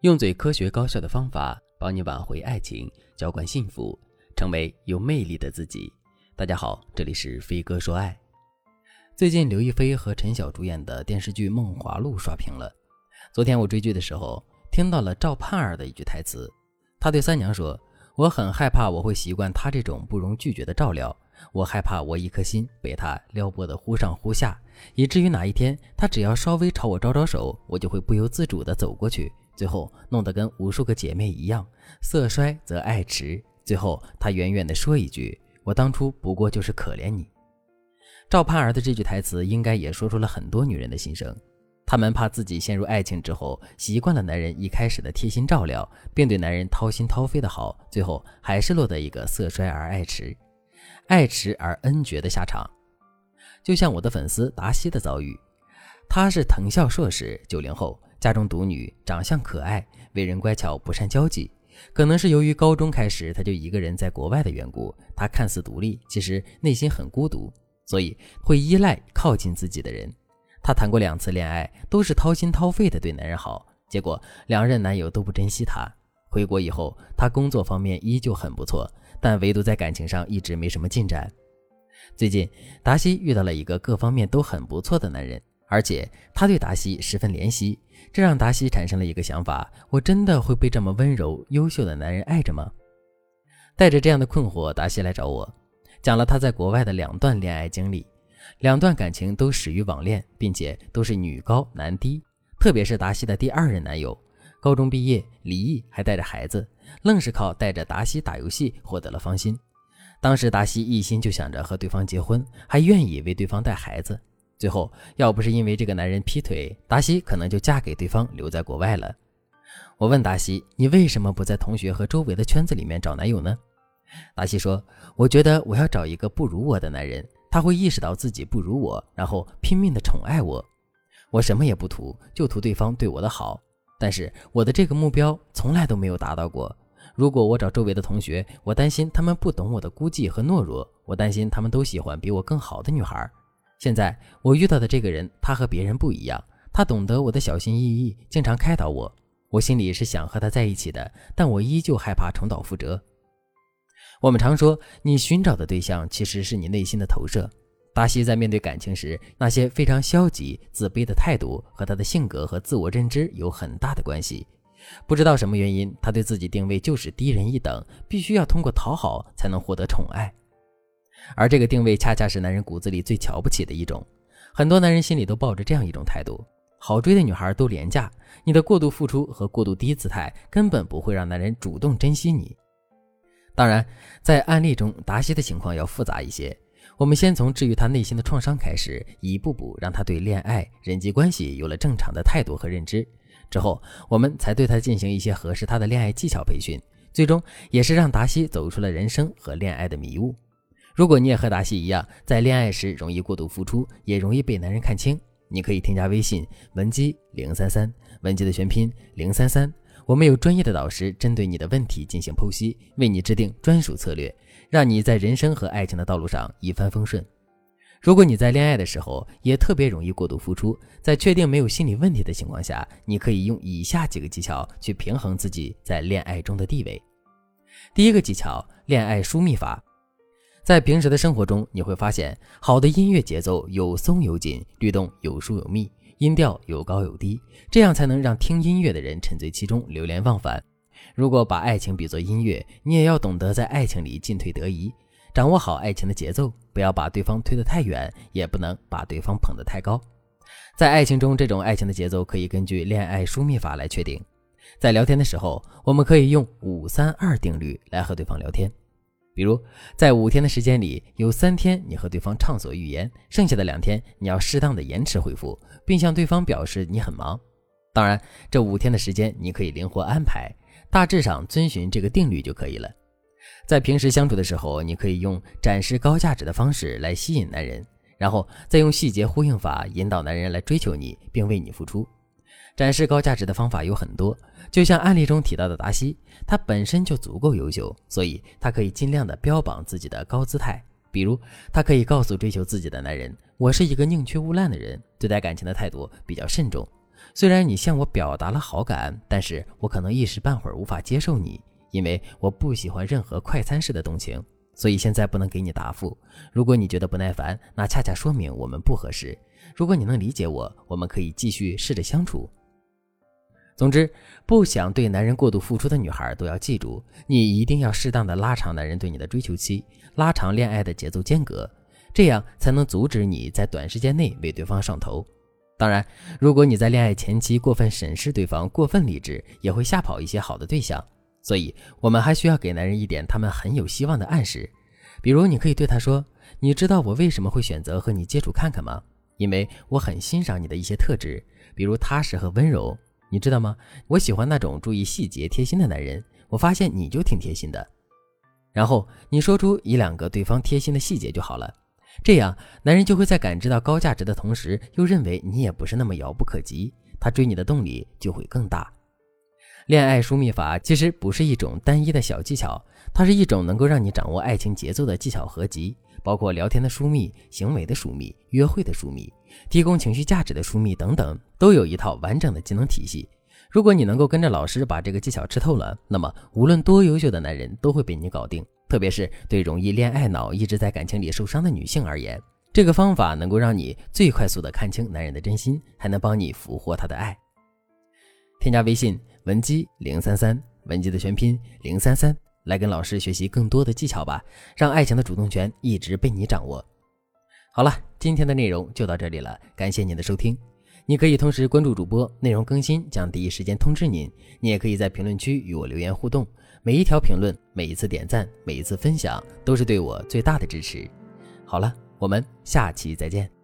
用最科学高效的方法帮你挽回爱情，浇灌幸福，成为有魅力的自己。大家好，这里是飞哥说爱。最近刘亦菲和陈晓主演的电视剧《梦华录》刷屏了。昨天我追剧的时候，听到了赵盼儿的一句台词，她对三娘说：“我很害怕我会习惯他这种不容拒绝的照料，我害怕我一颗心被他撩拨的忽上忽下，以至于哪一天他只要稍微朝我招招手，我就会不由自主地走过去。”最后弄得跟无数个姐妹一样，色衰则爱弛。最后他远远地说一句：“我当初不过就是可怜你。”赵盼儿的这句台词，应该也说出了很多女人的心声。她们怕自己陷入爱情之后，习惯了男人一开始的贴心照料，并对男人掏心掏肺的好，最后还是落得一个色衰而爱弛、爱迟而恩绝的下场。就像我的粉丝达西的遭遇，他是藤校硕士，九零后。家中独女，长相可爱，为人乖巧，不善交际。可能是由于高中开始他就一个人在国外的缘故，他看似独立，其实内心很孤独，所以会依赖靠近自己的人。他谈过两次恋爱，都是掏心掏肺的对男人好，结果两任男友都不珍惜他。回国以后，他工作方面依旧很不错，但唯独在感情上一直没什么进展。最近，达西遇到了一个各方面都很不错的男人。而且他对达西十分怜惜，这让达西产生了一个想法：我真的会被这么温柔优秀的男人爱着吗？带着这样的困惑，达西来找我，讲了他在国外的两段恋爱经历，两段感情都始于网恋，并且都是女高男低。特别是达西的第二任男友，高中毕业离异还带着孩子，愣是靠带着达西打游戏获得了芳心。当时达西一心就想着和对方结婚，还愿意为对方带孩子。最后，要不是因为这个男人劈腿，达西可能就嫁给对方，留在国外了。我问达西：“你为什么不在同学和周围的圈子里面找男友呢？”达西说：“我觉得我要找一个不如我的男人，他会意识到自己不如我，然后拼命的宠爱我。我什么也不图，就图对方对我的好。但是我的这个目标从来都没有达到过。如果我找周围的同学，我担心他们不懂我的孤寂和懦弱，我担心他们都喜欢比我更好的女孩。”现在我遇到的这个人，他和别人不一样，他懂得我的小心翼翼，经常开导我。我心里是想和他在一起的，但我依旧害怕重蹈覆辙。我们常说，你寻找的对象其实是你内心的投射。达西在面对感情时，那些非常消极、自卑的态度，和他的性格和自我认知有很大的关系。不知道什么原因，他对自己定位就是低人一等，必须要通过讨好才能获得宠爱。而这个定位恰恰是男人骨子里最瞧不起的一种，很多男人心里都抱着这样一种态度：好追的女孩都廉价，你的过度付出和过度低姿态根本不会让男人主动珍惜你。当然，在案例中，达西的情况要复杂一些。我们先从治愈他内心的创伤开始，一步步让他对恋爱、人际关系有了正常的态度和认知。之后，我们才对他进行一些合适他的恋爱技巧培训，最终也是让达西走出了人生和恋爱的迷雾。如果你也和达西一样，在恋爱时容易过度付出，也容易被男人看清，你可以添加微信文姬零三三，文姬的全拼零三三，我们有专业的导师针对你的问题进行剖析，为你制定专属策略，让你在人生和爱情的道路上一帆风顺。如果你在恋爱的时候也特别容易过度付出，在确定没有心理问题的情况下，你可以用以下几个技巧去平衡自己在恋爱中的地位。第一个技巧，恋爱疏密法。在平时的生活中，你会发现，好的音乐节奏有松有紧，律动有疏有密，音调有高有低，这样才能让听音乐的人沉醉其中，流连忘返。如果把爱情比作音乐，你也要懂得在爱情里进退得宜，掌握好爱情的节奏，不要把对方推得太远，也不能把对方捧得太高。在爱情中，这种爱情的节奏可以根据恋爱疏密法来确定。在聊天的时候，我们可以用五三二定律来和对方聊天。比如，在五天的时间里，有三天你和对方畅所欲言，剩下的两天你要适当的延迟回复，并向对方表示你很忙。当然，这五天的时间你可以灵活安排，大致上遵循这个定律就可以了。在平时相处的时候，你可以用展示高价值的方式来吸引男人，然后再用细节呼应法引导男人来追求你，并为你付出。展示高价值的方法有很多，就像案例中提到的达西，他本身就足够优秀，所以他可以尽量的标榜自己的高姿态。比如，他可以告诉追求自己的男人：“我是一个宁缺毋滥的人，对待感情的态度比较慎重。虽然你向我表达了好感，但是我可能一时半会儿无法接受你，因为我不喜欢任何快餐式的动情，所以现在不能给你答复。如果你觉得不耐烦，那恰恰说明我们不合适。如果你能理解我，我们可以继续试着相处。总之，不想对男人过度付出的女孩都要记住，你一定要适当的拉长男人对你的追求期，拉长恋爱的节奏间隔，这样才能阻止你在短时间内为对方上头。当然，如果你在恋爱前期过分审视对方，过分理智，也会吓跑一些好的对象。所以，我们还需要给男人一点他们很有希望的暗示，比如你可以对他说：“你知道我为什么会选择和你接触看看吗？因为我很欣赏你的一些特质，比如踏实和温柔。”你知道吗？我喜欢那种注意细节、贴心的男人。我发现你就挺贴心的。然后你说出一两个对方贴心的细节就好了，这样男人就会在感知到高价值的同时，又认为你也不是那么遥不可及，他追你的动力就会更大。恋爱疏密法其实不是一种单一的小技巧，它是一种能够让你掌握爱情节奏的技巧合集。包括聊天的疏密、行为的疏密、约会的疏密、提供情绪价值的疏密等等，都有一套完整的技能体系。如果你能够跟着老师把这个技巧吃透了，那么无论多优秀的男人都会被你搞定。特别是对容易恋爱脑、一直在感情里受伤的女性而言，这个方法能够让你最快速的看清男人的真心，还能帮你俘获他的爱。添加微信文姬零三三，文姬的全拼零三三。来跟老师学习更多的技巧吧，让爱情的主动权一直被你掌握。好了，今天的内容就到这里了，感谢您的收听。你可以同时关注主播，内容更新将第一时间通知您。你也可以在评论区与我留言互动，每一条评论、每一次点赞、每一次分享，都是对我最大的支持。好了，我们下期再见。